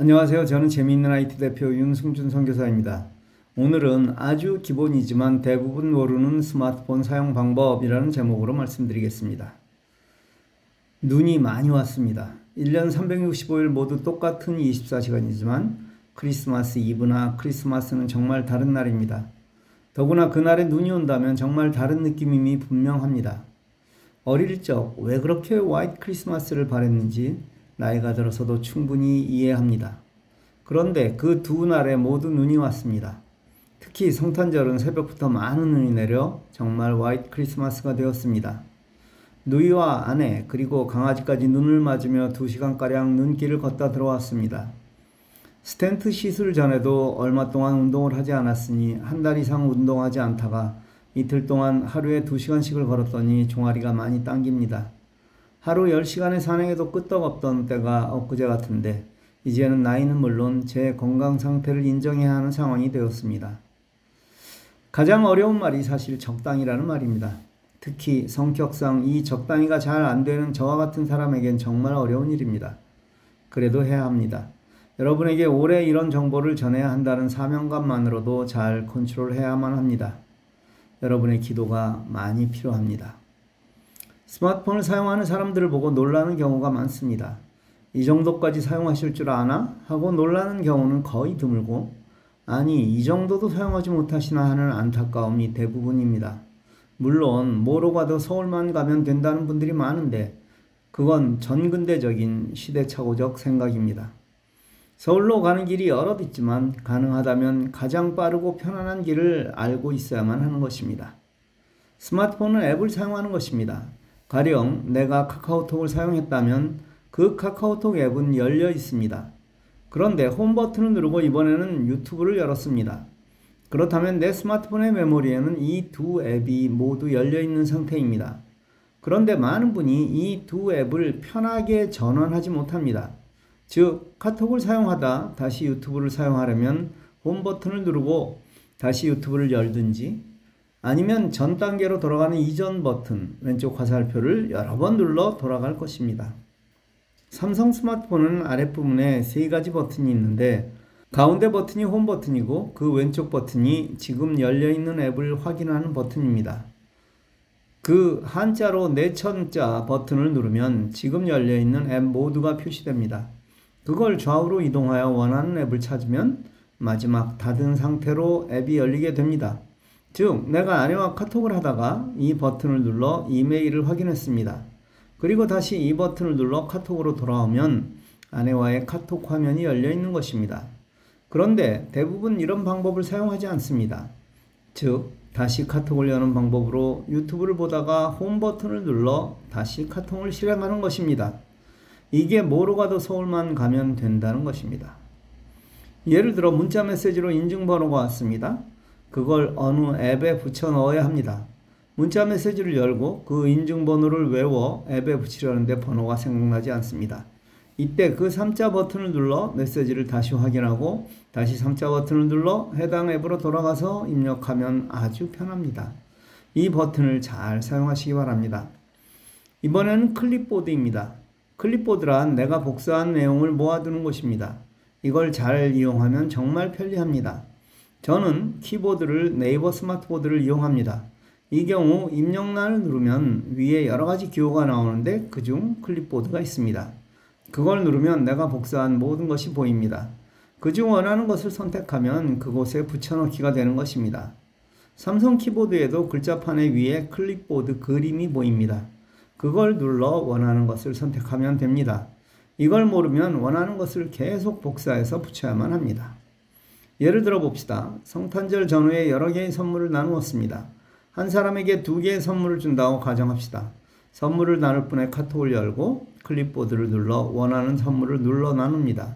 안녕하세요. 저는 재미있는 IT 대표 윤승준 선교사입니다. 오늘은 아주 기본이지만 대부분 모르는 스마트폰 사용 방법이라는 제목으로 말씀드리겠습니다. 눈이 많이 왔습니다. 1년 365일 모두 똑같은 24시간이지만 크리스마스 이브나 크리스마스는 정말 다른 날입니다. 더구나 그날에 눈이 온다면 정말 다른 느낌임이 분명합니다. 어릴 적 왜 그렇게 화이트 크리스마스를 바랬는지 나이가 들어서도 충분히 이해합니다. 그런데 그 두 날에 모두 눈이 왔습니다. 특히 성탄절은 새벽부터 많은 눈이 내려 정말 화이트 크리스마스가 되었습니다. 누이와 아내 그리고 강아지까지 눈을 맞으며 2시간가량 눈길을 걷다 들어왔습니다. 스텐트 시술 전에도 얼마 동안 운동을 하지 않았으니 한 달 이상 운동하지 않다가 이틀 동안 하루에 2시간씩을 걸었더니 종아리가 많이 당깁니다. 하루 10시간의 산행에도 끄떡없던 때가 엊그제 같은데 이제는 나이는 물론 제 건강 상태를 인정해야 하는 상황이 되었습니다. 가장 어려운 말이 사실 적당이라는 말입니다. 특히 성격상 이 적당히가 잘 안 되는 저와 같은 사람에겐 정말 어려운 일입니다. 그래도 해야 합니다. 여러분에게 오래 이런 정보를 전해야 한다는 사명감만으로도 잘 컨트롤해야만 합니다. 여러분의 기도가 많이 필요합니다. 스마트폰을 사용하는 사람들을 보고 놀라는 경우가 많습니다. 이 정도까지 사용하실 줄 아나? 하고 놀라는 경우는 거의 드물고, 아니, 이 정도도 사용하지 못하시나 하는 안타까움이 대부분입니다. 물론, 뭐로 가도 서울만 가면 된다는 분들이 많은데, 그건 전근대적인 시대착오적 생각입니다. 서울로 가는 길이 여럿 있지만 가능하다면 가장 빠르고 편안한 길을 알고 있어야만 하는 것입니다. 스마트폰은 앱을 사용하는 것입니다. 가령 내가 카카오톡을 사용했다면 그 카카오톡 앱은 열려 있습니다. 그런데 홈 버튼을 누르고 이번에는 유튜브를 열었습니다. 그렇다면 내 스마트폰의 메모리에는 이 두 앱이 모두 열려 있는 상태입니다. 그런데 많은 분이 이 두 앱을 편하게 전환하지 못합니다. 즉, 카톡을 사용하다 다시 유튜브를 사용하려면 홈 버튼을 누르고 다시 유튜브를 열든지 아니면 전 단계로 돌아가는 이전 버튼 왼쪽 화살표를 여러 번 눌러 돌아갈 것입니다. 삼성 스마트폰은 아랫부분에 세 가지 버튼이 있는데 가운데 버튼이 홈 버튼이고 그 왼쪽 버튼이 지금 열려 있는 앱을 확인하는 버튼입니다. 그 한자로 내천자 버튼을 누르면 지금 열려 있는 앱 모두가 표시됩니다. 그걸 좌우로 이동하여 원하는 앱을 찾으면 마지막 닫은 상태로 앱이 열리게 됩니다. 즉, 내가 아내와 카톡을 하다가 이 버튼을 눌러 이메일을 확인했습니다. 그리고 다시 이 버튼을 눌러 카톡으로 돌아오면 아내와의 카톡 화면이 열려 있는 것입니다. 그런데 대부분 이런 방법을 사용하지 않습니다. 즉, 다시 카톡을 여는 방법으로 유튜브를 보다가 홈 버튼을 눌러 다시 카톡을 실행하는 것입니다. 이게 뭐로 가도 서울만 가면 된다는 것입니다. 예를 들어 문자 메시지로 인증번호가 왔습니다. 그걸 어느 앱에 붙여 넣어야 합니다. 문자 메시지를 열고 그 인증번호를 외워 앱에 붙이려는데 번호가 생각나지 않습니다. 이때 그 3자 버튼을 눌러 메시지를 다시 확인하고 다시 3자 버튼을 눌러 해당 앱으로 돌아가서 입력하면 아주 편합니다. 이 버튼을 잘 사용하시기 바랍니다. 이번에는 클립보드입니다. 클립보드란 내가 복사한 내용을 모아두는 곳입니다. 이걸 잘 이용하면 정말 편리합니다. 저는 키보드를 네이버 스마트보드를 이용합니다. 이 경우 입력란을 누르면 위에 여러 가지 기호가 나오는데 그중 클립보드가 있습니다. 그걸 누르면 내가 복사한 모든 것이 보입니다. 그중 원하는 것을 선택하면 그곳에 붙여넣기가 되는 것입니다. 삼성 키보드에도 글자판의 위에 클립보드 그림이 보입니다. 그걸 눌러 원하는 것을 선택하면 됩니다. 이걸 모르면 원하는 것을 계속 복사해서 붙여야만 합니다. 예를 들어 봅시다. 성탄절 전후에 여러 개의 선물을 나누었습니다. 한 사람에게 두 개의 선물을 준다고 가정합시다. 선물을 나눌 분의 카톡을 열고 클립보드를 눌러 원하는 선물을 눌러 나눕니다.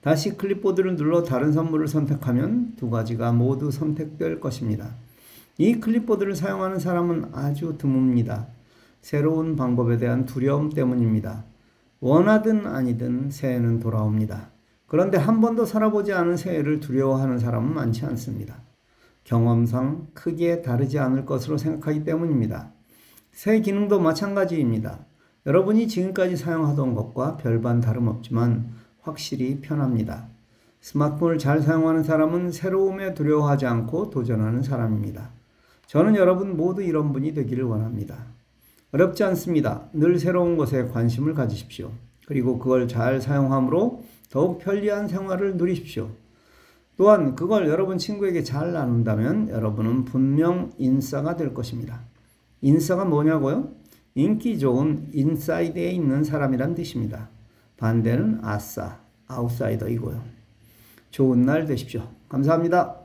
다시 클립보드를 눌러 다른 선물을 선택하면 두 가지가 모두 선택될 것입니다. 이 클립보드를 사용하는 사람은 아주 드뭅니다. 새로운 방법에 대한 두려움 때문입니다. 원하든 아니든 새해는 돌아옵니다. 그런데 한 번도 살아보지 않은 새해를 두려워하는 사람은 많지 않습니다. 경험상 크게 다르지 않을 것으로 생각하기 때문입니다. 새 기능도 마찬가지입니다. 여러분이 지금까지 사용하던 것과 별반 다름없지만 확실히 편합니다. 스마트폰을 잘 사용하는 사람은 새로움에 두려워하지 않고 도전하는 사람입니다. 저는 여러분 모두 이런 분이 되기를 원합니다. 어렵지 않습니다. 늘 새로운 것에 관심을 가지십시오. 그리고 그걸 잘 사용함으로 더욱 편리한 생활을 누리십시오. 또한 그걸 여러분 친구에게 잘 나눈다면 여러분은 분명 인싸가 될 것입니다. 인싸가 뭐냐고요? 인기 좋은 인사이드에 있는 사람이란 뜻입니다. 반대는 아싸, 아웃사이더이고요. 좋은 날 되십시오. 감사합니다.